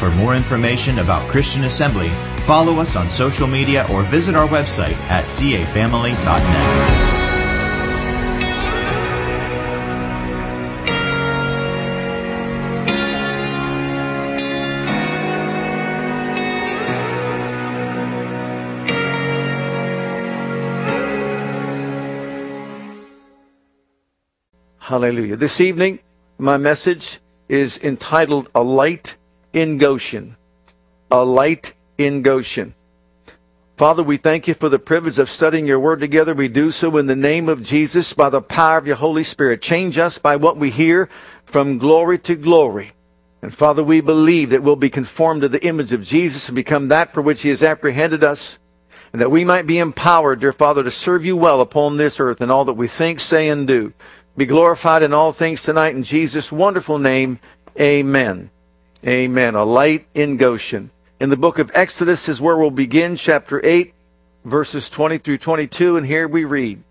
For more information about Christian Assembly, follow us on social media or visit our website at cafamily.net. Hallelujah. This evening, my message is entitled A Light in Goshen. A Light in Goshen. Father, we thank you for the privilege of studying your word together. We do so in the name of Jesus by the power of your Holy Spirit. Change us by what we hear from glory to glory. And Father, we believe that we'll be conformed to the image of Jesus and become that for which he has apprehended us. And that we might be empowered, dear Father, to serve you well upon this earth in all that we think, say, and do be glorified in all things tonight in Jesus' wonderful name. Amen. Amen. A light in Goshen. In the book of Exodus is where we'll begin, chapter 8, verses 20 through 22, and here we read.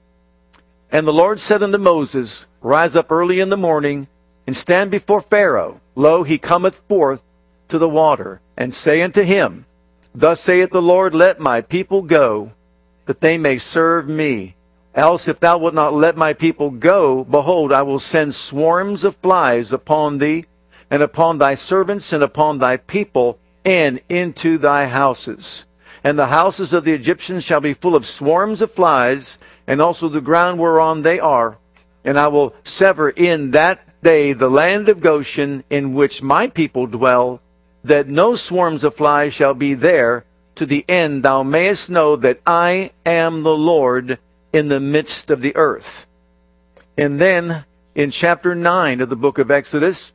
And the Lord said unto Moses, Rise up early in the morning, and stand before Pharaoh. Lo, he cometh forth to the water, and say unto him, Thus saith the Lord, Let my people go, that they may serve me. Else, if thou wilt not let my people go, behold, I will send swarms of flies upon thee, and upon thy servants, and upon thy people, and into thy houses. And the houses of the Egyptians shall be full of swarms of flies, and also the ground whereon they are. And I will sever in that day the land of Goshen, in which my people dwell, that no swarms of flies shall be there, to the end thou mayest know that I am the Lord in the midst of the earth. And then in chapter 9 of the book of Exodus,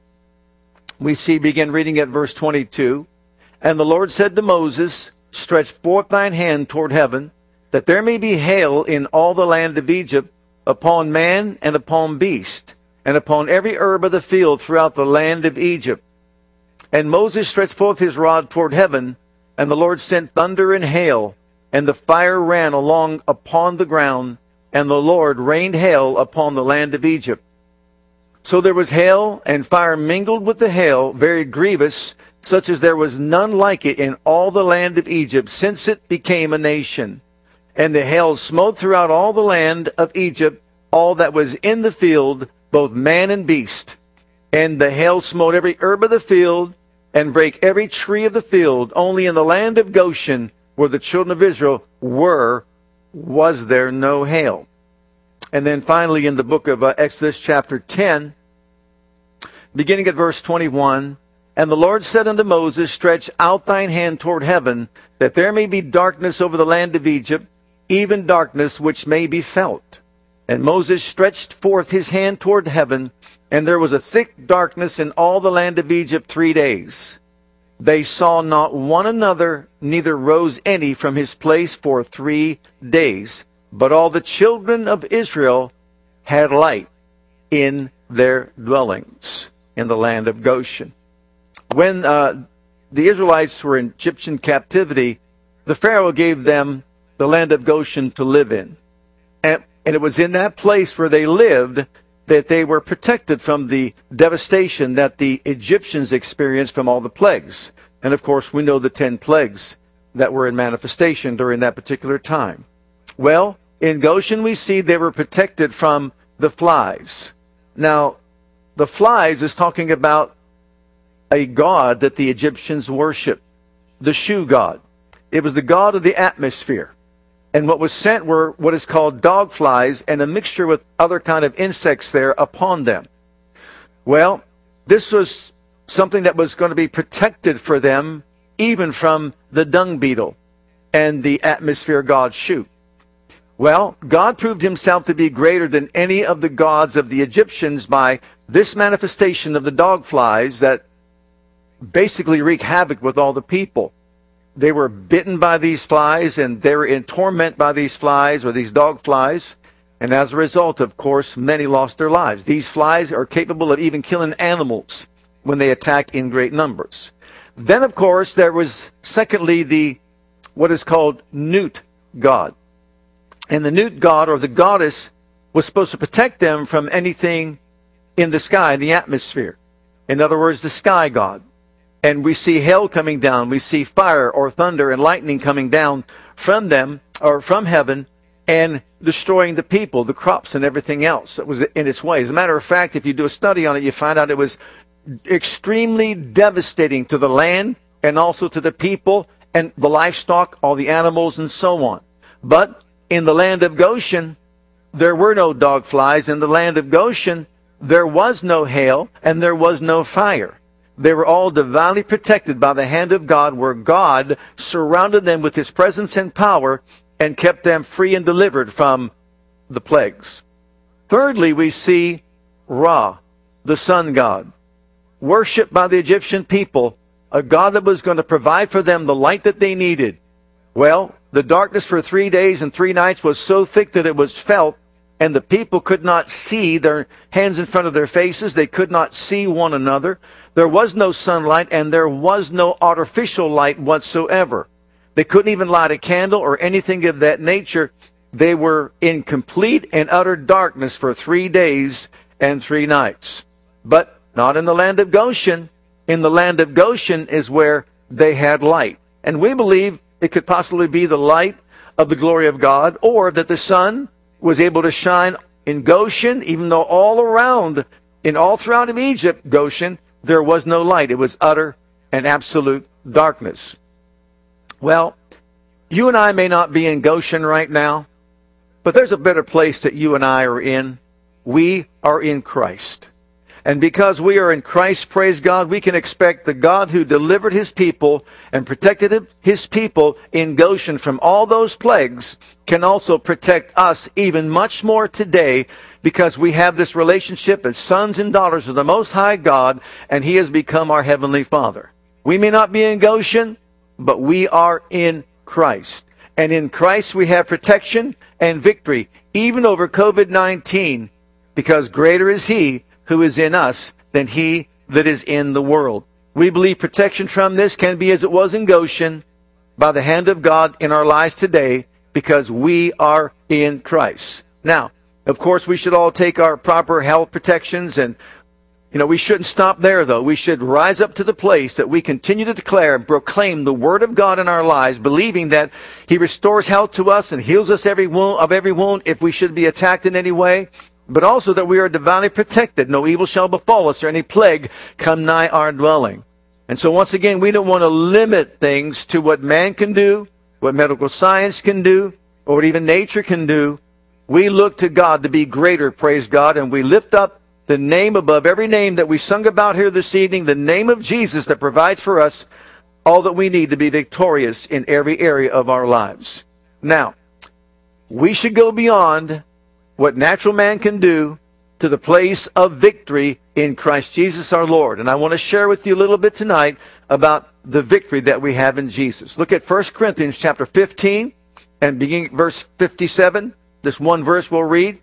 we see, begin reading at verse 22. And the Lord said to Moses, Stretch forth thine hand toward heaven, that there may be hail in all the land of Egypt, upon man and upon beast, and upon every herb of the field throughout the land of Egypt. And Moses stretched forth his rod toward heaven, and the Lord sent thunder and hail, and the fire ran along upon the ground, and the Lord rained hail upon the land of Egypt. So there was hail and fire mingled with the hail, very grievous, such as there was none like it in all the land of Egypt since it became a nation. And the hail smote throughout all the land of Egypt, all that was in the field, both man and beast. And the hail smote every herb of the field, and brake every tree of the field. Only in the land of Goshen where the children of Israel were, was there no hail. And then finally in the book of uh, Exodus chapter 10, beginning at verse 21, and the Lord said unto Moses, Stretch out thine hand toward heaven, that there may be darkness over the land of Egypt, even darkness which may be felt. And Moses stretched forth his hand toward heaven, and there was a thick darkness in all the land of Egypt three days. They saw not one another, neither rose any from his place for three days. But all the children of Israel had light in their dwellings in the land of Goshen. When uh, the Israelites were in Egyptian captivity, the Pharaoh gave them the land of Goshen to live in. And, and it was in that place where they lived that they were protected from the devastation that the Egyptians experienced from all the plagues. And of course, we know the 10 plagues that were in manifestation during that particular time. Well, in Goshen, we see they were protected from the flies. Now, the flies is talking about a god that the Egyptians worshiped, the Shu god. It was the god of the atmosphere and what was sent were what is called dog flies and a mixture with other kind of insects there upon them. Well, this was something that was going to be protected for them even from the dung beetle and the atmosphere god Shu. Well, God proved himself to be greater than any of the gods of the Egyptians by this manifestation of the dog flies that basically wreak havoc with all the people they were bitten by these flies and they were in torment by these flies or these dog flies. And as a result, of course, many lost their lives. These flies are capable of even killing animals when they attack in great numbers. Then, of course, there was, secondly, the what is called Nut god. And the Nut god or the goddess was supposed to protect them from anything in the sky, in the atmosphere. In other words, the sky god. And we see hail coming down, we see fire or thunder and lightning coming down from them or from heaven and destroying the people, the crops, and everything else that was in its way. As a matter of fact, if you do a study on it, you find out it was extremely devastating to the land and also to the people and the livestock, all the animals, and so on. But in the land of Goshen, there were no dog flies. In the land of Goshen, there was no hail and there was no fire. They were all divinely protected by the hand of God, where God surrounded them with his presence and power and kept them free and delivered from the plagues. Thirdly, we see Ra, the sun god, worshipped by the Egyptian people, a God that was going to provide for them the light that they needed. Well, the darkness for three days and three nights was so thick that it was felt, and the people could not see their hands in front of their faces. They could not see one another. There was no sunlight, and there was no artificial light whatsoever. They couldn't even light a candle or anything of that nature. They were in complete and utter darkness for three days and three nights. But not in the land of Goshen. In the land of Goshen is where they had light. And we believe it could possibly be the light of the glory of God, or that the sun was able to shine in Goshen, even though all around, in all throughout of Egypt, Goshen, there was no light. It was utter and absolute darkness. Well, you and I may not be in Goshen right now, but there's a better place that you and I are in. We are in Christ. And because we are in Christ, praise God, we can expect the God who delivered his people and protected his people in Goshen from all those plagues can also protect us even much more today because we have this relationship as sons and daughters of the Most High God and he has become our Heavenly Father. We may not be in Goshen, but we are in Christ. And in Christ we have protection and victory, even over COVID 19, because greater is He who is in us than he that is in the world. We believe protection from this can be as it was in Goshen by the hand of God in our lives today because we are in Christ. Now, of course, we should all take our proper health protections and you know, we shouldn't stop there though. We should rise up to the place that we continue to declare and proclaim the word of God in our lives, believing that he restores health to us and heals us every wound of every wound if we should be attacked in any way but also that we are divinely protected. No evil shall befall us or any plague come nigh our dwelling. And so once again, we don't want to limit things to what man can do, what medical science can do, or what even nature can do. We look to God to be greater, praise God, and we lift up the name above every name that we sung about here this evening, the name of Jesus that provides for us all that we need to be victorious in every area of our lives. Now, we should go beyond what natural man can do to the place of victory in Christ Jesus our Lord. And I want to share with you a little bit tonight about the victory that we have in Jesus. Look at 1 Corinthians chapter 15 and beginning verse 57. This one verse we'll read.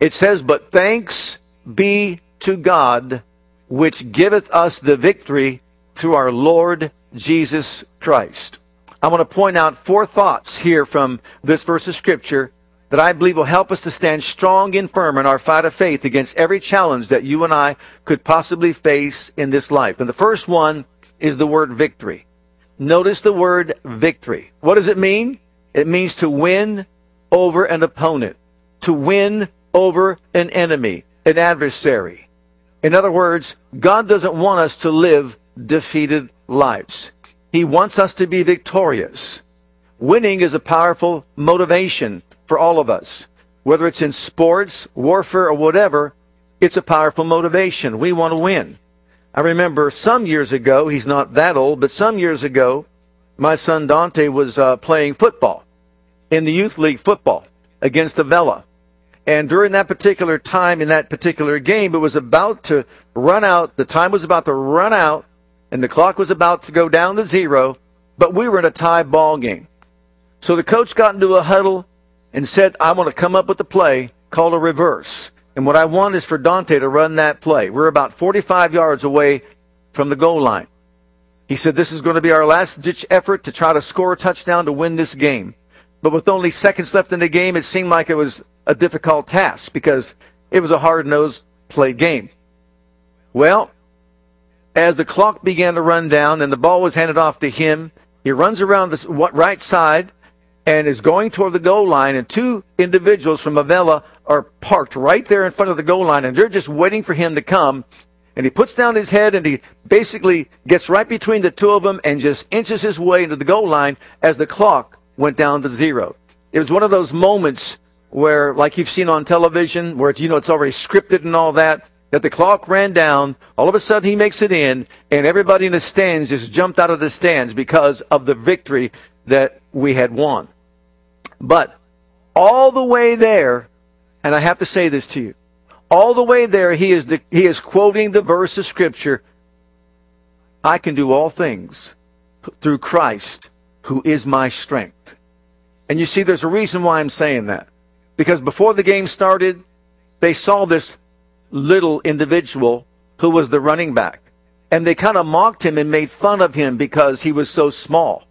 It says, But thanks be to God which giveth us the victory through our Lord Jesus Christ. I want to point out four thoughts here from this verse of Scripture that I believe will help us to stand strong and firm in our fight of faith against every challenge that you and I could possibly face in this life. And the first one is the word victory. Notice the word victory. What does it mean? It means to win over an opponent, to win over an enemy, an adversary. In other words, God doesn't want us to live defeated lives. He wants us to be victorious. Winning is a powerful motivation for all of us. Whether it's in sports, warfare, or whatever, it's a powerful motivation. We want to win. I remember some years ago, he's not that old, but some years ago, my son Dante was uh, playing football in the youth league football against Avella. And during that particular time in that particular game, it was about to run out. The time was about to run out, and the clock was about to go down to zero, but we were in a tie ball game. So the coach got into a huddle and said, I want to come up with a play called a reverse. And what I want is for Dante to run that play. We're about 45 yards away from the goal line. He said, This is going to be our last ditch effort to try to score a touchdown to win this game. But with only seconds left in the game, it seemed like it was a difficult task because it was a hard nosed play game. Well, as the clock began to run down and the ball was handed off to him, he runs around the right side and is going toward the goal line, and two individuals from Avella are parked right there in front of the goal line, and they're just waiting for him to come. And he puts down his head and he basically gets right between the two of them and just inches his way into the goal line as the clock went down to zero. It was one of those moments where, like you've seen on television, where you know it's already scripted and all that, that the clock ran down. All of a sudden, he makes it in, and everybody in the stands just jumped out of the stands because of the victory that we had won. But all the way there, and I have to say this to you, all the way there, he is he is quoting the verse of Scripture. I can do all things through Christ, who is my strength. And you see, there's a reason why I'm saying that. Because before the game started, they saw this little individual who was the running back. And they kind of mocked him and made fun of him because he was so small.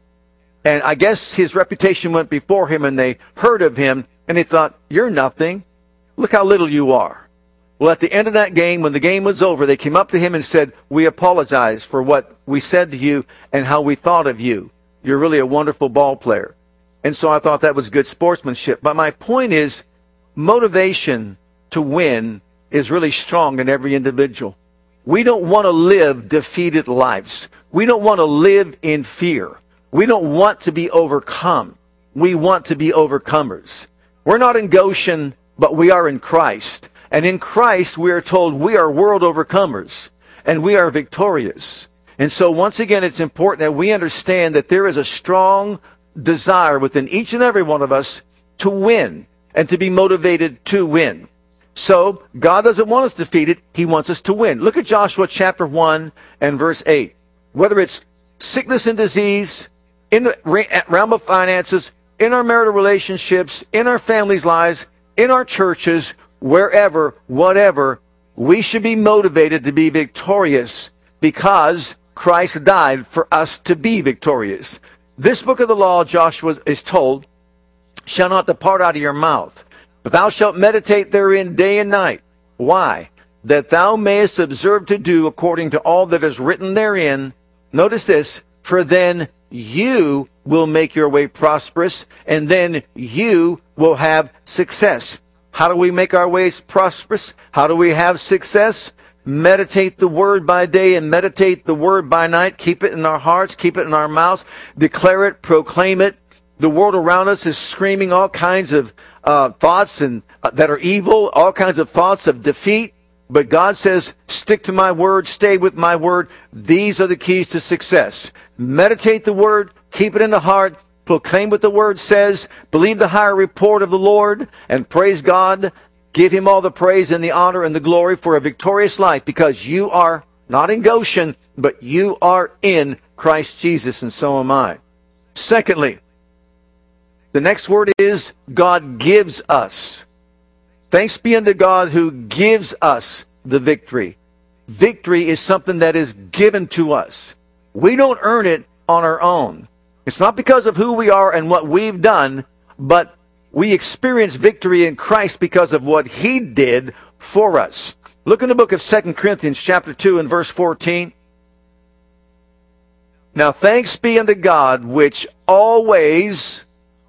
And I guess his reputation went before him and they heard of him and they thought, You're nothing. Look how little you are. Well, at the end of that game, when the game was over, they came up to him and said, We apologize for what we said to you and how we thought of you. You're really a wonderful ball player. And so I thought that was good sportsmanship. But my point is, motivation to win is really strong in every individual. We don't want to live defeated lives. We don't want to live in fear. We don't want to be overcome. We want to be overcomers. We're not in Goshen, but we are in Christ. And in Christ, we are told we are world overcomers and we are victorious. And so, once again, it's important that we understand that there is a strong desire within each and every one of us to win and to be motivated to win. So, God doesn't want us defeated, He wants us to win. Look at Joshua chapter 1 and verse 8. Whether it's sickness and disease, in the realm of finances, in our marital relationships, in our families' lives, in our churches, wherever, whatever, we should be motivated to be victorious because Christ died for us to be victorious. This book of the law, Joshua is told, shall not depart out of your mouth, but thou shalt meditate therein day and night. Why? That thou mayest observe to do according to all that is written therein. Notice this, for then you will make your way prosperous, and then you will have success. How do we make our ways prosperous? How do we have success? meditate the word by day and meditate the word by night. Keep it in our hearts, keep it in our mouths, declare it, proclaim it. The world around us is screaming all kinds of uh, thoughts and uh, that are evil, all kinds of thoughts of defeat. But God says, stick to my word, stay with my word. These are the keys to success. Meditate the word, keep it in the heart, proclaim what the word says, believe the higher report of the Lord, and praise God Give him all the praise and the honor and the glory for a victorious life because you are not in Goshen, but you are in Christ Jesus, and so am I. Secondly, the next word is God gives us. Thanks be unto God who gives us the victory. Victory is something that is given to us. We don't earn it on our own. It's not because of who we are and what we've done, but we experience victory in Christ because of what he did for us. Look in the book of 2 Corinthians chapter 2 and verse 14. Now thanks be unto God which always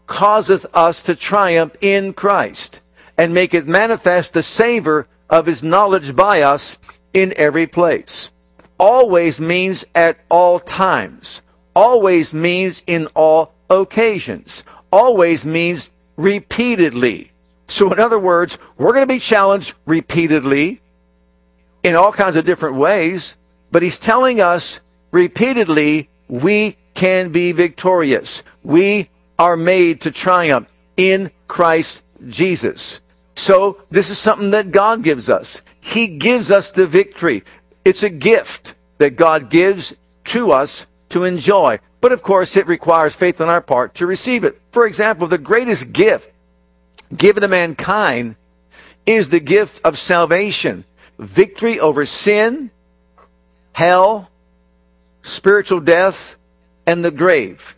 causeth us to triumph in Christ and maketh manifest the savor of his knowledge by us in every place. Always means at all times. Always means in all occasions. Always means repeatedly. So, in other words, we're going to be challenged repeatedly in all kinds of different ways, but he's telling us repeatedly we can be victorious. We are made to triumph in Christ Jesus. So, this is something that God gives us. He gives us the victory. It's a gift that God gives to us to enjoy. But of course, it requires faith on our part to receive it. For example, the greatest gift given to mankind is the gift of salvation, victory over sin, hell, spiritual death, and the grave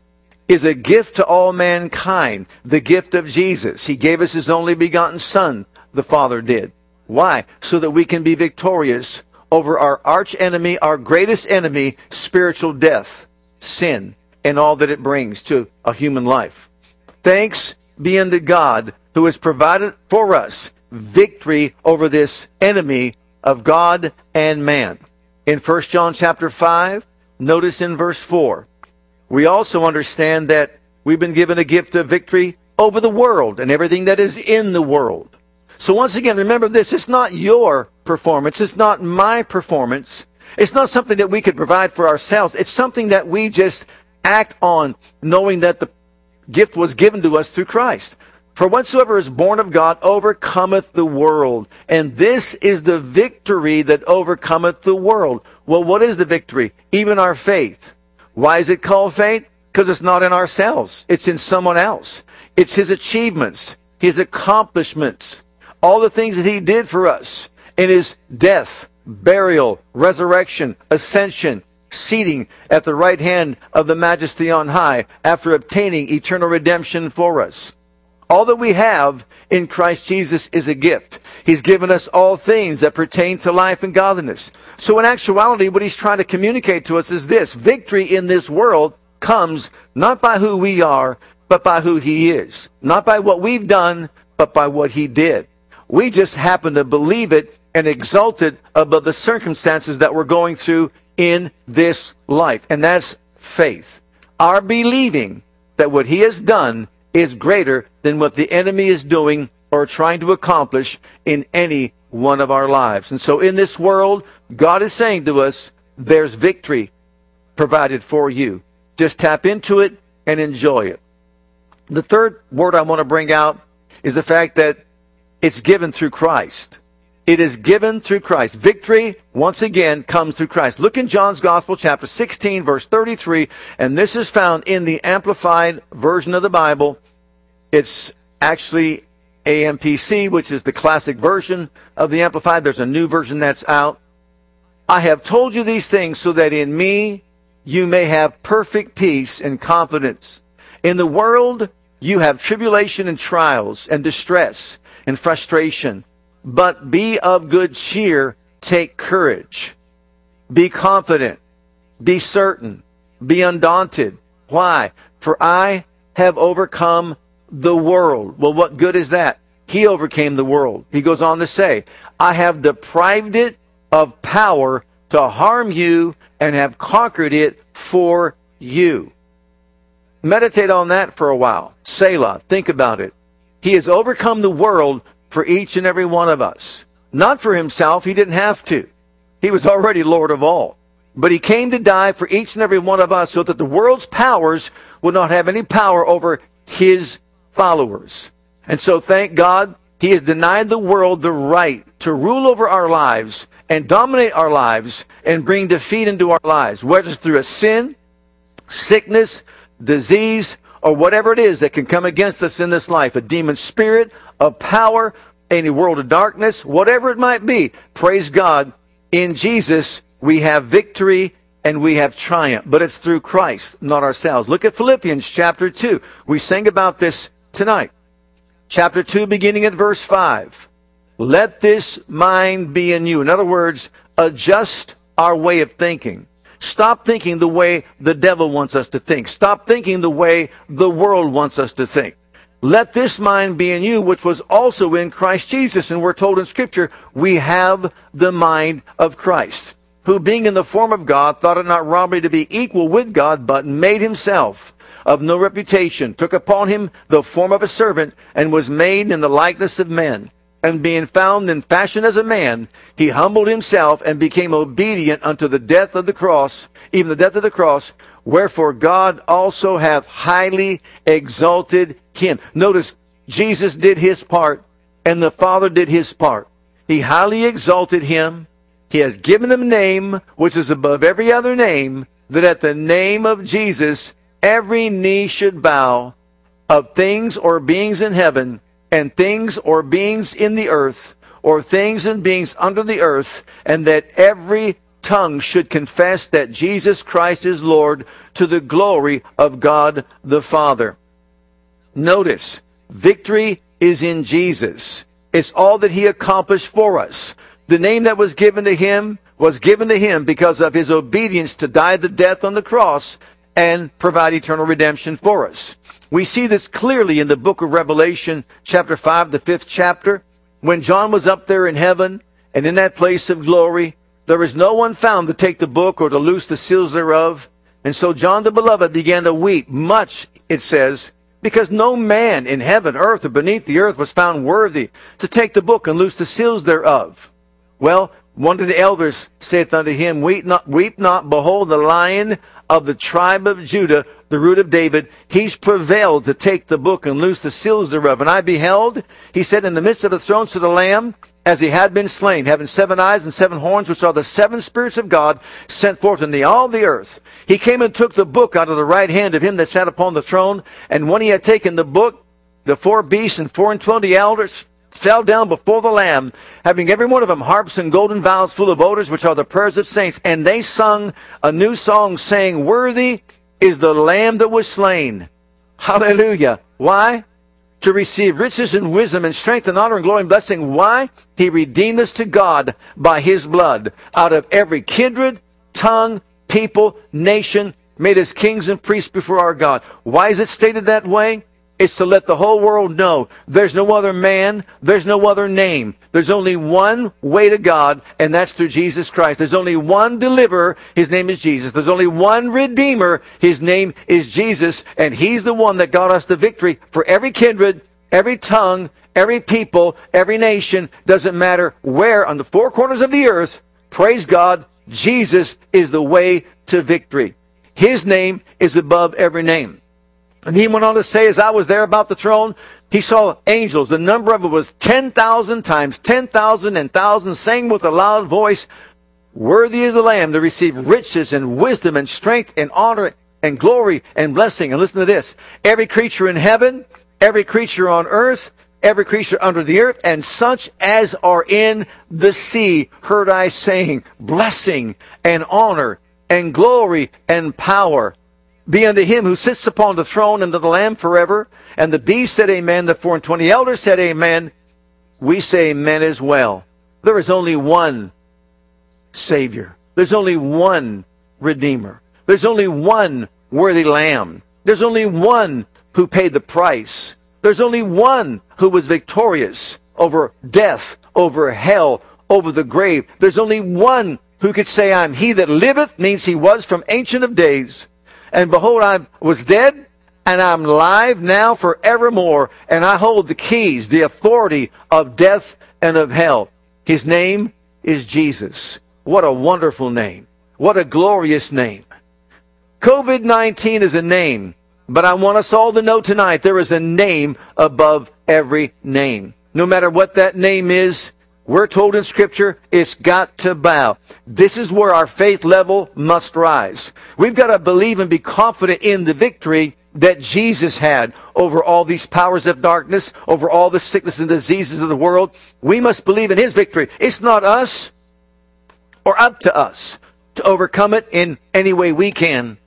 is a gift to all mankind, the gift of Jesus. He gave us his only begotten Son, the Father did. Why? So that we can be victorious over our arch enemy, our greatest enemy, spiritual death, sin, and all that it brings to a human life. Thanks be unto God who has provided for us victory over this enemy of God and man. In 1 John chapter 5, notice in verse 4, we also understand that we've been given a gift of victory over the world and everything that is in the world. So once again, remember this, it's not your performance, it's not my performance. It's not something that we could provide for ourselves. It's something that we just act on knowing that the gift was given to us through Christ. For whatsoever is born of God overcometh the world. And this is the victory that overcometh the world. Well, what is the victory? Even our faith. Why is it called faith? Because it's not in ourselves. It's in someone else. It's his achievements, his accomplishments, all the things that he did for us in his death, burial, resurrection, ascension, seating at the right hand of the majesty on high after obtaining eternal redemption for us. All that we have in Christ Jesus is a gift. He's given us all things that pertain to life and godliness. So in actuality, what he's trying to communicate to us is this. Victory in this world comes not by who we are, but by who he is. Not by what we've done, but by what he did. We just happen to believe it and exalted above the circumstances that we're going through in this life. And that's faith. Our believing that what he has done is greater than what the enemy is doing or trying to accomplish in any one of our lives. And so in this world, God is saying to us, there's victory provided for you. Just tap into it and enjoy it. The third word I want to bring out is the fact that it's given through Christ. It is given through Christ. Victory, once again, comes through Christ. Look in John's Gospel, chapter 16, verse 33, and this is found in the Amplified version of the Bible. It's actually AMPC, which is the classic version of the Amplified. There's a new version that's out. I have told you these things so that in me you may have perfect peace and confidence. In the world you have tribulation and trials and distress and frustration but be of good cheer, take courage. Be confident, be certain, be undaunted. Why? For I have overcome the world. Well, what good is that? He overcame the world. He goes on to say, I have deprived it of power to harm you and have conquered it for you. Meditate on that for a while. Selah. Think about it. He has overcome the world for each and every one of us. Not for himself, he didn't have to. He was already Lord of all. But he came to die for each and every one of us so that the world's powers would not have any power over his followers. And so thank God he has denied the world the right to rule over our lives and dominate our lives and bring defeat into our lives, whether through a sin, sickness, disease, or whatever it is that can come against us in this life, a demon spirit, of power, any world of darkness, whatever it might be. Praise God. In Jesus, we have victory and we have triumph, but it's through Christ, not ourselves. Look at Philippians chapter 2. We sang about this tonight. Chapter 2, beginning at verse 5. Let this mind be in you. In other words, adjust our way of thinking. Stop thinking the way the devil wants us to think. Stop thinking the way the world wants us to think. Let this mind be in you, which was also in Christ Jesus. And we're told in Scripture, we have the mind of Christ, who being in the form of God, thought it not robbery to be equal with God, but made himself of no reputation, took upon him the form of a servant, and was made in the likeness of men. And being found in fashion as a man, he humbled himself and became obedient unto the death of the cross, even the death of the cross, Wherefore God also hath highly exalted him. Notice Jesus did his part and the Father did his part. He highly exalted him. He has given him a name which is above every other name, that at the name of Jesus every knee should bow of things or beings in heaven and things or beings in the earth, or things and beings under the earth, and that every tongue should confess that Jesus Christ is Lord to the glory of God the Father. Notice, victory is in Jesus. It's all that he accomplished for us. The name that was given to him was given to him because of his obedience to die the death on the cross and provide eternal redemption for us. We see this clearly in the book of Revelation, chapter 5, the fifth chapter. When John was up there in heaven and in that place of glory, there is no one found to take the book or to loose the seals thereof. And so John the beloved began to weep much, it says, because no man in heaven, earth, or beneath the earth was found worthy to take the book and loose the seals thereof. Well, one of the elders saith unto him, Weep not, weep not, behold, the lion of the tribe of Judah, the root of David, he's prevailed to take the book and loose the seals thereof. And I beheld, he said, in the midst of the throne to the Lamb, as he had been slain, having seven eyes and seven horns, which are the seven spirits of God sent forth in the, all the earth. He came and took the book out of the right hand of him that sat upon the throne. And when he had taken the book, the four beasts and four and twenty elders fell down before the Lamb, having every one of them harps and golden vials full of odors, which are the prayers of saints. And they sung a new song, saying, Worthy is the Lamb that was slain. Hallelujah. Why? To receive riches and wisdom and strength and honor and glory and blessing. Why? He redeemed us to God by his blood out of every kindred, tongue, people, nation, made us kings and priests before our God. Why is it stated that way? Is to let the whole world know there's no other man, there's no other name. There's only one way to God, and that's through Jesus Christ. There's only one deliverer, his name is Jesus. There's only one redeemer, his name is Jesus, and he's the one that got us the victory for every kindred, every tongue, every people, every nation. Doesn't matter where on the four corners of the earth. Praise God, Jesus is the way to victory. His name is above every name. And he went on to say, as I was there about the throne, he saw angels. The number of it was 10,000 times 10,000 and thousands, saying with a loud voice, Worthy is the Lamb to receive riches and wisdom and strength and honor and glory and blessing. And listen to this. Every creature in heaven, every creature on earth, every creature under the earth, and such as are in the sea, heard I saying, blessing and honor and glory and power be unto him who sits upon the throne and to the Lamb forever. And the beast said amen. The four and twenty elders said amen. We say amen as well. There is only one Savior. There's only one Redeemer. There's only one worthy Lamb. There's only one who paid the price. There's only one who was victorious over death, over hell, over the grave. There's only one who could say, I'm he that liveth, means he was from ancient of days. And behold, I was dead, and I'm alive now forevermore, and I hold the keys, the authority of death and of hell. His name is Jesus. What a wonderful name. What a glorious name. COVID 19 is a name, but I want us all to know tonight there is a name above every name. No matter what that name is, we're told in Scripture it's got to bow. This is where our faith level must rise. We've got to believe and be confident in the victory that Jesus had over all these powers of darkness, over all the sickness and diseases of the world. We must believe in His victory. It's not us or up to us to overcome it in any way we can.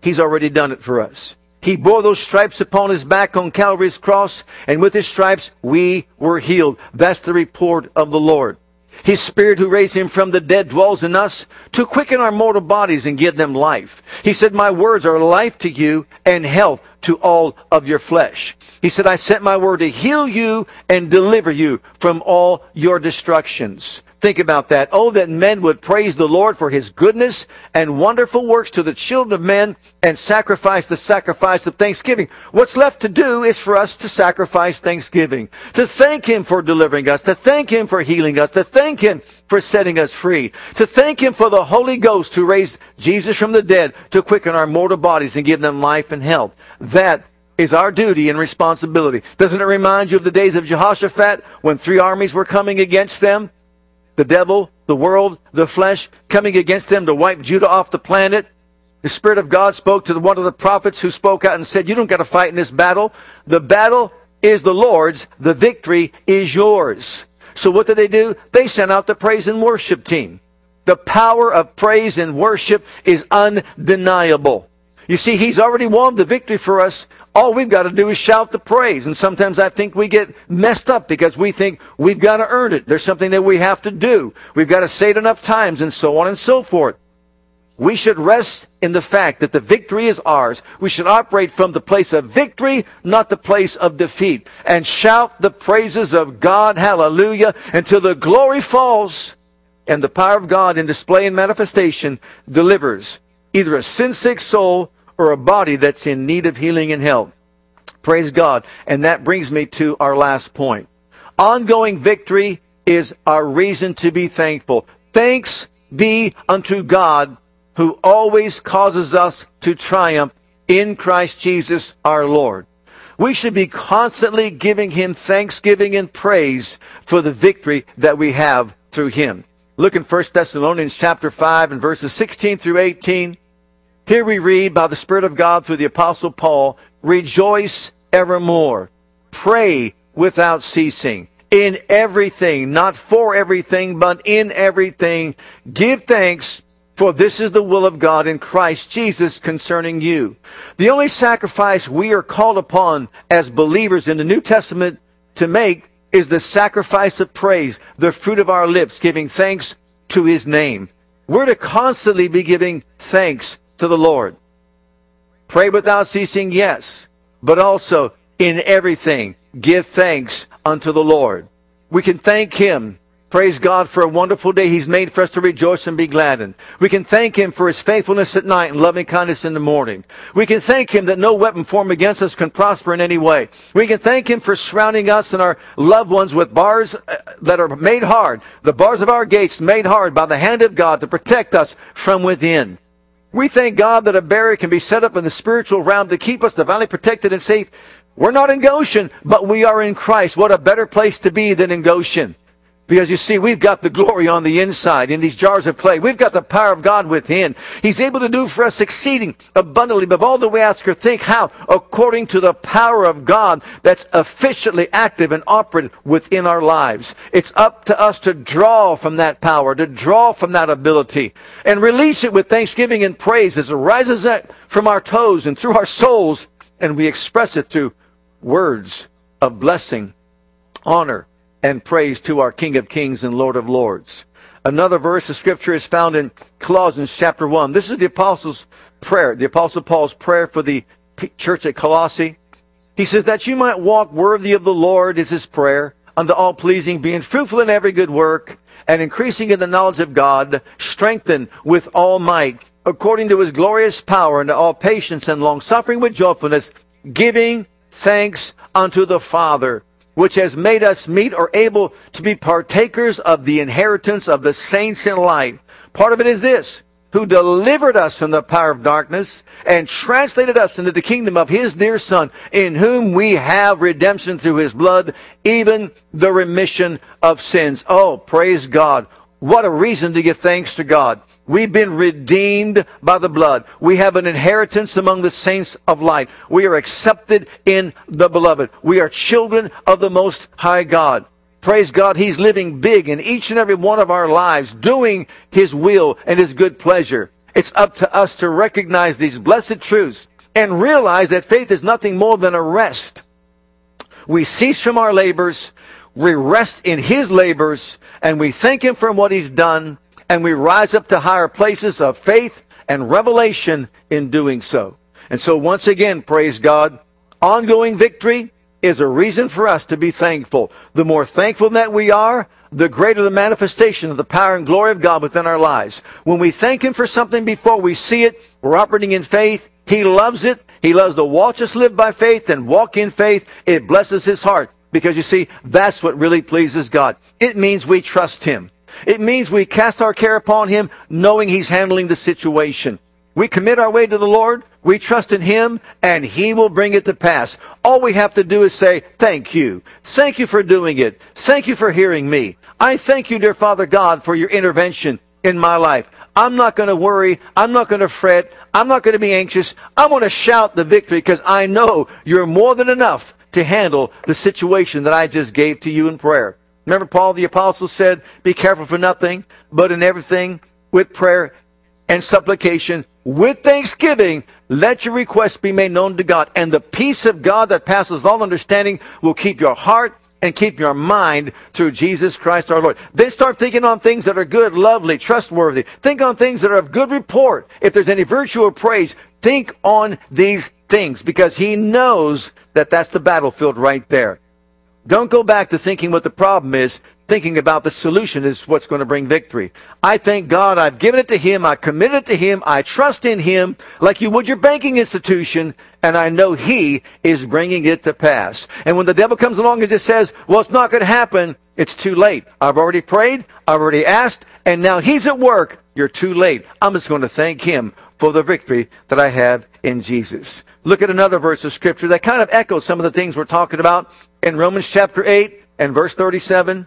He's already done it for us. He bore those stripes upon his back on Calvary's cross, and with his stripes we were healed. That's the report of the Lord. His Spirit who raised him from the dead dwells in us to quicken our mortal bodies and give them life. He said, My words are life to you and health to all of your flesh. He said, I sent my word to heal you and deliver you from all your destructions. Think about that. Oh, that men would praise the Lord for his goodness and wonderful works to the children of men and sacrifice the sacrifice of thanksgiving. What's left to do is for us to sacrifice thanksgiving, to thank him for delivering us, to thank him for healing us, to thank him for setting us free, to thank him for the Holy Ghost who raised Jesus from the dead to quicken our mortal bodies and give them life and health. That is our duty and responsibility. Doesn't it remind you of the days of Jehoshaphat when three armies were coming against them? The devil, the world, the flesh coming against them to wipe Judah off the planet. The Spirit of God spoke to one of the prophets who spoke out and said, You don't got to fight in this battle. The battle is the Lord's. The victory is yours. So what did they do? They sent out the praise and worship team. The power of praise and worship is undeniable. You see, He's already won the victory for us. All we've got to do is shout the praise. And sometimes I think we get messed up because we think we've got to earn it. There's something that we have to do. We've got to say it enough times and so on and so forth. We should rest in the fact that the victory is ours. We should operate from the place of victory, not the place of defeat. And shout the praises of God, hallelujah, until the glory falls and the power of God in display and manifestation delivers either a sin sick soul or a body that's in need of healing and help. Praise God. And that brings me to our last point. Ongoing victory is our reason to be thankful. Thanks be unto God who always causes us to triumph in Christ Jesus our Lord. We should be constantly giving him thanksgiving and praise for the victory that we have through him. Look in 1 Thessalonians chapter 5 and verses 16 through 18. Here we read by the Spirit of God through the Apostle Paul, rejoice evermore. Pray without ceasing. In everything, not for everything, but in everything, give thanks for this is the will of God in Christ Jesus concerning you. The only sacrifice we are called upon as believers in the New Testament to make is the sacrifice of praise, the fruit of our lips, giving thanks to his name. We're to constantly be giving thanks to the Lord. Pray without ceasing, yes, but also in everything give thanks unto the Lord. We can thank him Praise God for a wonderful day He's made for us to rejoice and be glad in. We can thank Him for His faithfulness at night and loving kindness in the morning. We can thank Him that no weapon formed against us can prosper in any way. We can thank Him for surrounding us and our loved ones with bars uh, that are made hard, the bars of our gates made hard by the hand of God to protect us from within. We thank God that a barrier can be set up in the spiritual realm to keep us divinely protected and safe. We're not in Goshen, but we are in Christ. What a better place to be than in Goshen. Because you see, we've got the glory on the inside in these jars of clay. We've got the power of God within. He's able to do for us exceeding abundantly above all that we ask or think. How? According to the power of God that's efficiently active and operative within our lives. It's up to us to draw from that power, to draw from that ability, and release it with thanksgiving and praise as it rises up from our toes and through our souls, and we express it through words of blessing, honor, and praise to our King of Kings and Lord of Lords. Another verse of scripture is found in Colossians chapter 1. This is the apostles' prayer, the apostle Paul's prayer for the church at Colossae. He says that you might walk worthy of the Lord is his prayer, unto all pleasing, being fruitful in every good work, and increasing in the knowledge of God, strengthened with all might, according to his glorious power, unto all patience and long suffering with joyfulness, giving thanks unto the Father which has made us meet or able to be partakers of the inheritance of the saints in light. Part of it is this who delivered us from the power of darkness and translated us into the kingdom of his dear Son, in whom we have redemption through his blood, even the remission of sins. Oh, praise God. What a reason to give thanks to God. We've been redeemed by the blood. We have an inheritance among the saints of light. We are accepted in the beloved. We are children of the Most High God. Praise God, He's living big in each and every one of our lives, doing His will and His good pleasure. It's up to us to recognize these blessed truths and realize that faith is nothing more than a rest. We cease from our labors, we rest in His labors, and we thank Him for what He's done and we rise up to higher places of faith and revelation in doing so. And so once again, praise God, ongoing victory is a reason for us to be thankful. The more thankful that we are, the greater the manifestation of the power and glory of God within our lives. When we thank Him for something before we see it, we're operating in faith. He loves it. He loves to watch us live by faith and walk in faith. It blesses His heart because you see, that's what really pleases God. It means we trust Him. It means we cast our care upon Him knowing He's handling the situation. We commit our way to the Lord, we trust in Him, and He will bring it to pass. All we have to do is say, Thank you. Thank you for doing it. Thank you for hearing me. I thank you, dear Father God, for your intervention in my life. I'm not going to worry. I'm not going to fret. I'm not going to be anxious. I'm going to shout the victory because I know you're more than enough to handle the situation that I just gave to you in prayer. Remember, Paul the Apostle said, Be careful for nothing, but in everything with prayer and supplication, with thanksgiving, let your requests be made known to God. And the peace of God that passes all understanding will keep your heart and keep your mind through Jesus Christ our Lord. Then start thinking on things that are good, lovely, trustworthy. Think on things that are of good report. If there's any virtue or praise, think on these things because he knows that that's the battlefield right there. Don't go back to thinking what the problem is. Thinking about the solution is what's going to bring victory. I thank God I've given it to Him. I committed it to Him. I trust in Him like you would your banking institution. And I know He is bringing it to pass. And when the devil comes along and just says, well, it's not going to happen, it's too late. I've already prayed. I've already asked. And now He's at work. You're too late. I'm just going to thank Him for the victory that I have in Jesus. Look at another verse of Scripture that kind of echoes some of the things we're talking about in Romans chapter 8 and verse 37.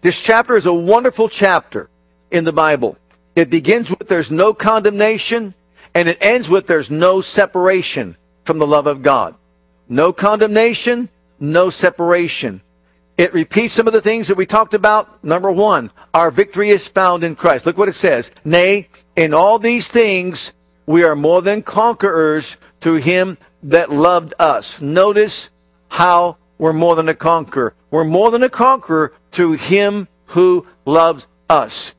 This chapter is a wonderful chapter in the Bible. It begins with there's no condemnation and it ends with there's no separation from the love of God. No condemnation, no separation. It repeats some of the things that we talked about. Number one, our victory is found in Christ. Look what it says. Nay, in all these things, we are more than conquerors through him that loved us. Notice how we're more than a conqueror. We're more than a conqueror through him who loves us.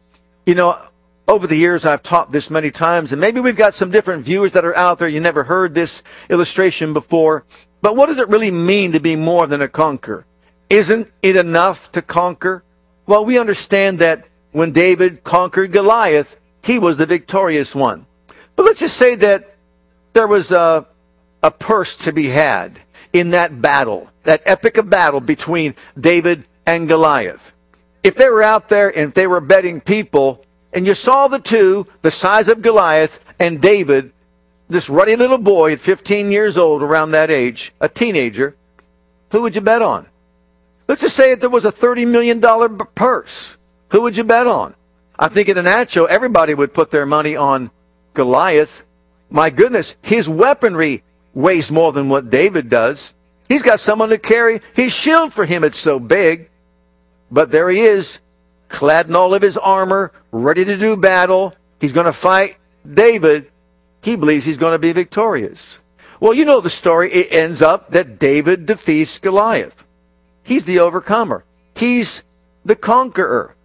You know, over the years I've taught this many times, and maybe we've got some different viewers that are out there. You never heard this illustration before. But what does it really mean to be more than a conqueror? Isn't it enough to conquer? Well, we understand that when David conquered Goliath, he was the victorious one. But let's just say that there was a, a purse to be had in that battle, that epic of battle between David and Goliath. If they were out there and if they were betting people, and you saw the two, the size of Goliath and David, this ruddy little boy at 15 years old, around that age, a teenager, who would you bet on? Let's just say that there was a $30 million purse. Who would you bet on? I think in a natural, everybody would put their money on Goliath. My goodness, his weaponry weighs more than what David does. He's got someone to carry his shield for him. It's so big. But there he is, clad in all of his armor, ready to do battle. He's going to fight David. He believes he's going to be victorious. Well, you know the story. It ends up that David defeats Goliath. He's the overcomer. He's the conqueror.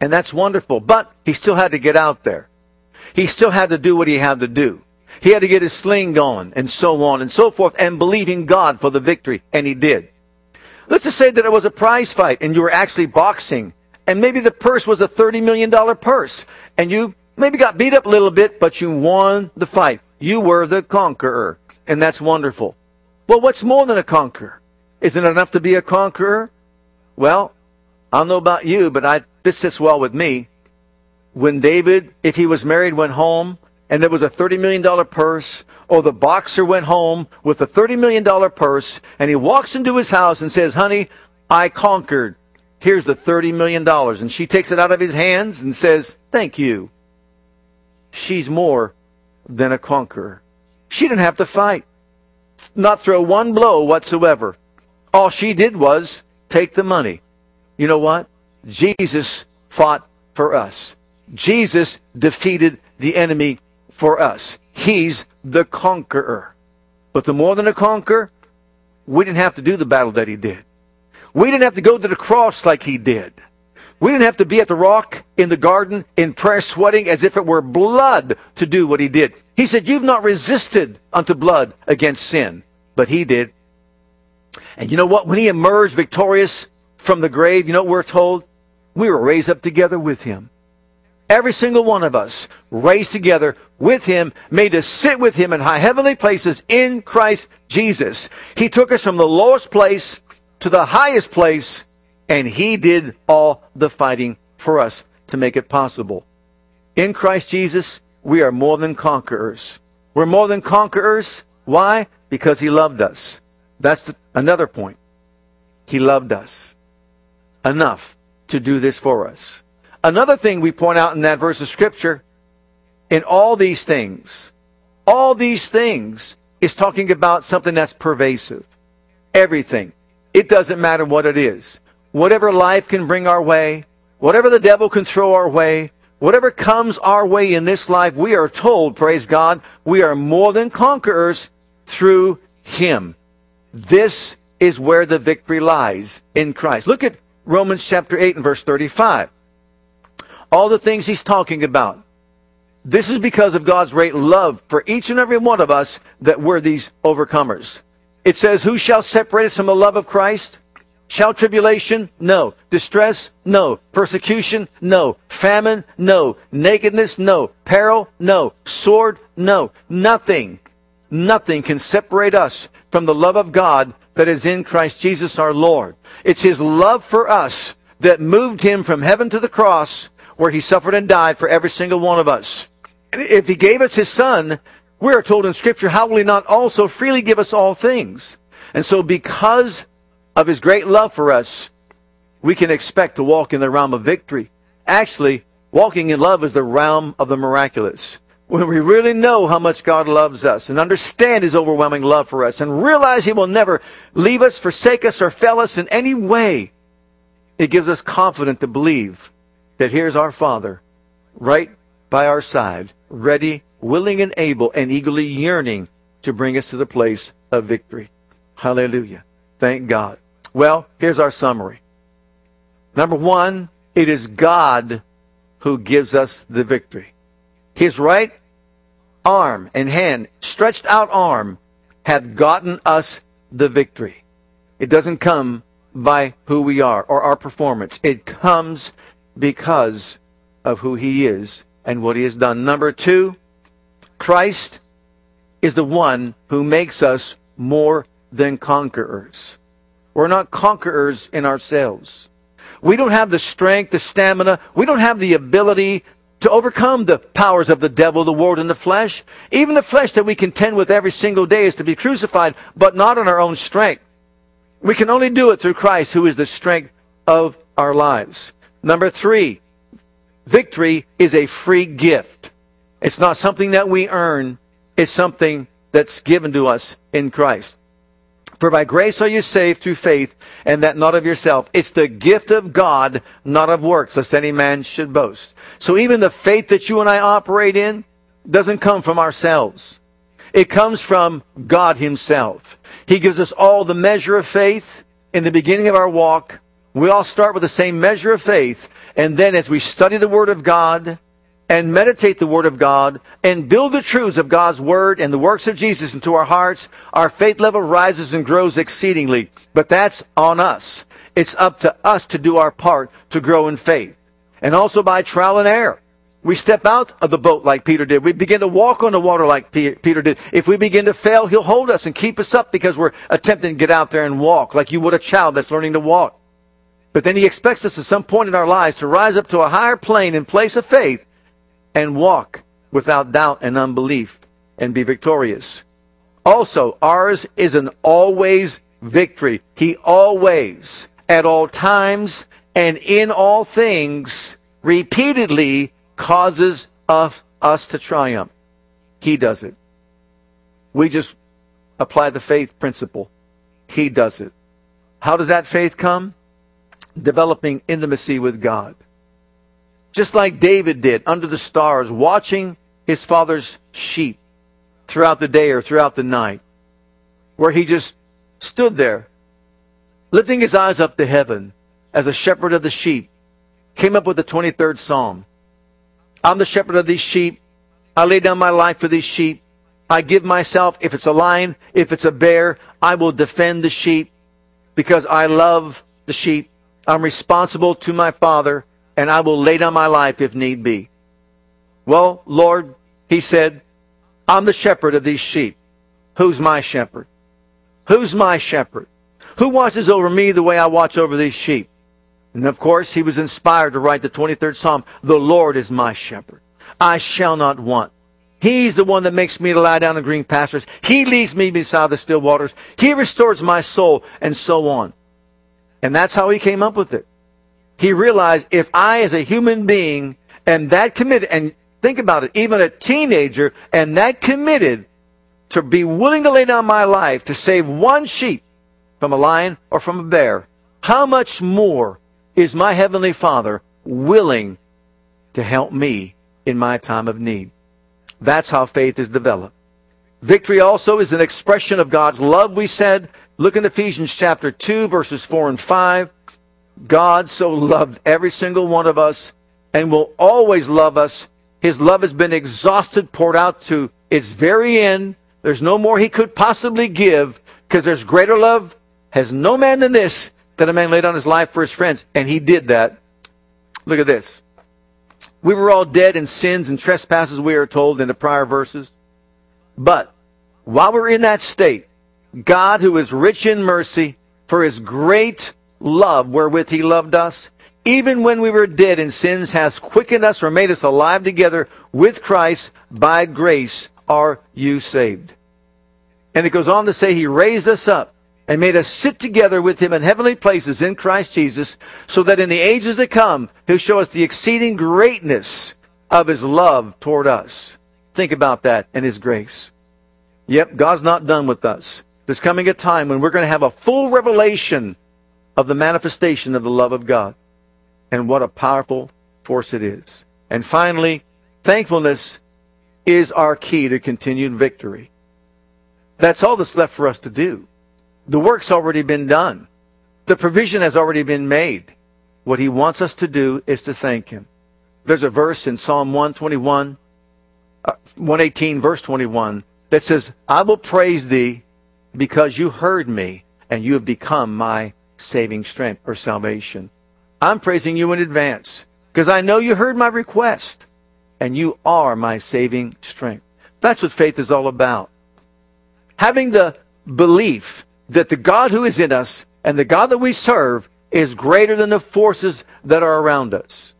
And that's wonderful. But he still had to get out there. He still had to do what he had to do. He had to get his sling going and so on and so forth and believe in God for the victory. And he did. Let's just say that it was a prize fight and you were actually boxing and maybe the purse was a $30 million purse and you maybe got beat up a little bit, but you won the fight. You were the conqueror. And that's wonderful. Well, what's more than a conqueror? Isn't it enough to be a conqueror? Well, I don't know about you, but I, this sits well with me. When David, if he was married, went home and there was a $30 million purse, or the boxer went home with a $30 million purse, and he walks into his house and says, Honey, I conquered. Here's the $30 million. And she takes it out of his hands and says, Thank you. She's more than a conqueror. She didn't have to fight, not throw one blow whatsoever. All she did was take the money. You know what? Jesus fought for us. Jesus defeated the enemy for us. He's the conqueror. But the more than a conqueror, we didn't have to do the battle that he did. We didn't have to go to the cross like he did. We didn't have to be at the rock in the garden in prayer sweating as if it were blood to do what he did. He said, You've not resisted unto blood against sin. But he did. And you know what? When he emerged victorious from the grave, you know what we're told? We were raised up together with him. Every single one of us raised together with him, made to sit with him in high heavenly places in Christ Jesus. He took us from the lowest place to the highest place, and he did all the fighting for us to make it possible. In Christ Jesus, we are more than conquerors. We're more than conquerors. Why? Because he loved us. That's another point. He loved us enough to do this for us. Another thing we point out in that verse of scripture, in all these things, all these things, is talking about something that's pervasive. Everything. It doesn't matter what it is. Whatever life can bring our way, whatever the devil can throw our way, whatever comes our way in this life, we are told, praise God, we are more than conquerors through him. This is where the victory lies in Christ. Look at Romans chapter 8 and verse 35. All the things he's talking about. This is because of God's great love for each and every one of us that we're these overcomers. It says, Who shall separate us from the love of Christ? Shall tribulation? No. Distress? No. Persecution? No. Famine? No. Nakedness? No. Peril? No. Sword? No. Nothing, nothing can separate us from the love of God that is in Christ Jesus our Lord. It's His love for us that moved Him from heaven to the cross where He suffered and died for every single one of us. If He gave us His Son, we are told in Scripture, how will He not also freely give us all things? And so because of His great love for us, we can expect to walk in the realm of victory. Actually, walking in love is the realm of the miraculous. When we really know how much God loves us and understand His overwhelming love for us and realize He will never leave us, forsake us, or fail us in any way, it gives us confidence to believe that here's our Father right by our side, ready, willing, and able, and eagerly yearning to bring us to the place of victory. Hallelujah. Thank God. Well, here's our summary. Number one, it is God who gives us the victory. His right arm and hand, stretched out arm, hath gotten us the victory. It doesn't come by who we are or our performance. It comes because of who He is and what He has done. Number two, Christ is the one who makes us more than conquerors. We're not conquerors in ourselves. We don't have the strength, the stamina, we don't have the ability to overcome the powers of the devil, the world, and the flesh. Even the flesh that we contend with every single day is to be crucified, but not on our own strength. We can only do it through Christ, who is the strength of our lives. Number three, victory is a free gift. It's not something that we earn, it's something that's given to us in Christ. For by grace are you saved through faith, and that not of yourself. It's the gift of God, not of works, lest any man should boast. So even the faith that you and I operate in doesn't come from ourselves. It comes from God Himself. He gives us all the measure of faith in the beginning of our walk. We all start with the same measure of faith. And then as we study the Word of God, and meditate the Word of God and build the truths of God's Word and the works of Jesus into our hearts, our faith level rises and grows exceedingly. But that's on us. It's up to us to do our part to grow in faith. And also by trial and error. We step out of the boat like Peter did. We begin to walk on the water like Peter did. If we begin to fail, he'll hold us and keep us up because we're attempting to get out there and walk like you would a child that's learning to walk. But then he expects us at some point in our lives to rise up to a higher plane in place of faith and walk without doubt and unbelief and be victorious. Also, ours is an always victory. He always, at all times, and in all things, repeatedly causes of us to triumph. He does it. We just apply the faith principle. He does it. How does that faith come? Developing intimacy with God just like David did under the stars, watching his father's sheep throughout the day or throughout the night, where he just stood there, lifting his eyes up to heaven as a shepherd of the sheep, came up with the 23rd Psalm. I'm the shepherd of these sheep. I lay down my life for these sheep. I give myself, if it's a lion, if it's a bear, I will defend the sheep because I love the sheep. I'm responsible to my father and I will lay down my life if need be. Well, Lord, he said, I'm the shepherd of these sheep. Who's my shepherd? Who's my shepherd? Who watches over me the way I watch over these sheep? And of course, he was inspired to write the 23rd Psalm. The Lord is my shepherd. I shall not want. He's the one that makes me to lie down in green pastures. He leads me beside the still waters. He restores my soul, and so on. And that's how he came up with it he realized if I, as a human being, am that committed, and think about it, even a teenager, am that committed to be willing to lay down my life to save one sheep from a lion or from a bear, how much more is my Heavenly Father willing to help me in my time of need? That's how faith is developed. Victory also is an expression of God's love, we said. Look in Ephesians chapter 2, verses 4 and 5. God so loved every single one of us and will always love us. His love has been exhausted, poured out to its very end. There's no more he could possibly give because there's greater love has no man than this that a man laid on his life for his friends. And he did that. Look at this. We were all dead in sins and trespasses, we are told in the prior verses. But while we're in that state, God, who is rich in mercy, for his great love wherewith he loved us, even when we were dead in sins, has quickened us or made us alive together with Christ. By grace are you saved. And it goes on to say, He raised us up and made us sit together with Him in heavenly places in Christ Jesus, so that in the ages to come, He'll show us the exceeding greatness of His love toward us. Think about that and His grace. Yep, God's not done with us. There's coming a time when we're going to have a full revelation of the manifestation of the love of God. And what a powerful force it is. And finally, thankfulness is our key to continued victory. That's all that's left for us to do. The work's already been done. The provision has already been made. What he wants us to do is to thank him. There's a verse in Psalm 121, uh, 118, verse 21, that says, I will praise thee because you heard me and you have become my saving strength or salvation. I'm praising you in advance because I know you heard my request and you are my saving strength. That's what faith is all about. Having the belief that the God who is in us and the God that we serve is greater than the forces that are around us.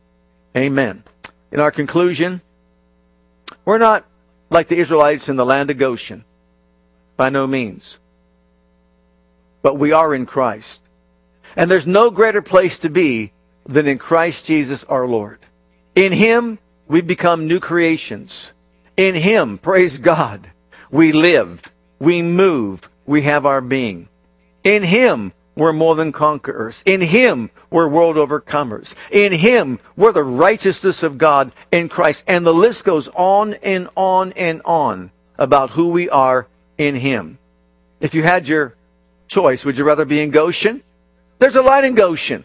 Amen. In our conclusion, we're not like the Israelites in the land of Goshen. By no means. But we are in Christ. And there's no greater place to be than in Christ Jesus our Lord. In Him, we become new creations. In Him, praise God, we live, we move, we have our being. In Him, we're more than conquerors. In Him, we're world overcomers. In Him, we're the righteousness of God in Christ. And the list goes on and on and on about who we are in Him. If you had your choice, would you rather be in Goshen? There's a light in Goshen,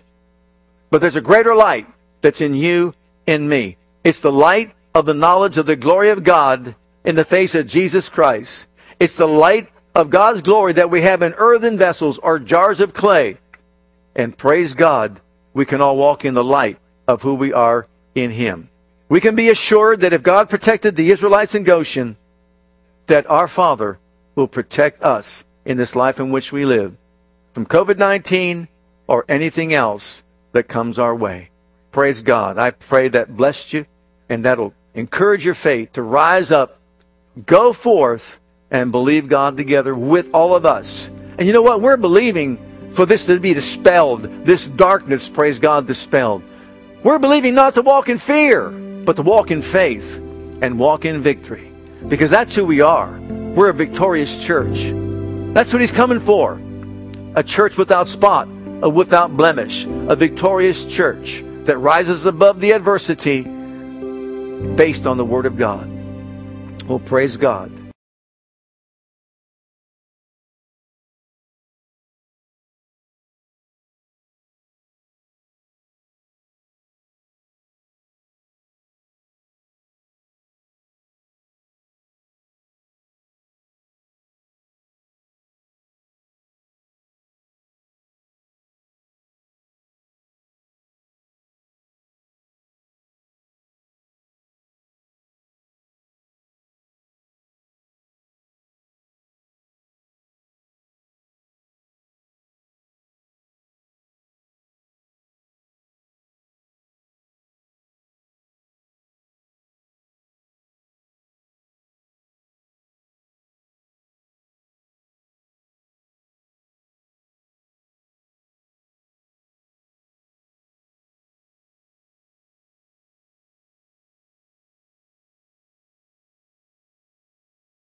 but there's a greater light that's in you, in me. It's the light of the knowledge of the glory of God in the face of Jesus Christ. It's the light of God's glory that we have in earthen vessels or jars of clay. And praise God, we can all walk in the light of who we are in Him. We can be assured that if God protected the Israelites in Goshen, that our Father will protect us in this life in which we live from COVID 19 or anything else that comes our way. Praise God. I pray that blessed you and that'll encourage your faith to rise up, go forth, and believe God together with all of us. And you know what? We're believing for this to be dispelled, this darkness, praise God, dispelled. We're believing not to walk in fear, but to walk in faith and walk in victory. Because that's who we are. We're a victorious church. That's what He's coming for. A church without spot, a without blemish, a victorious church that rises above the adversity based on the Word of God. Well, praise God.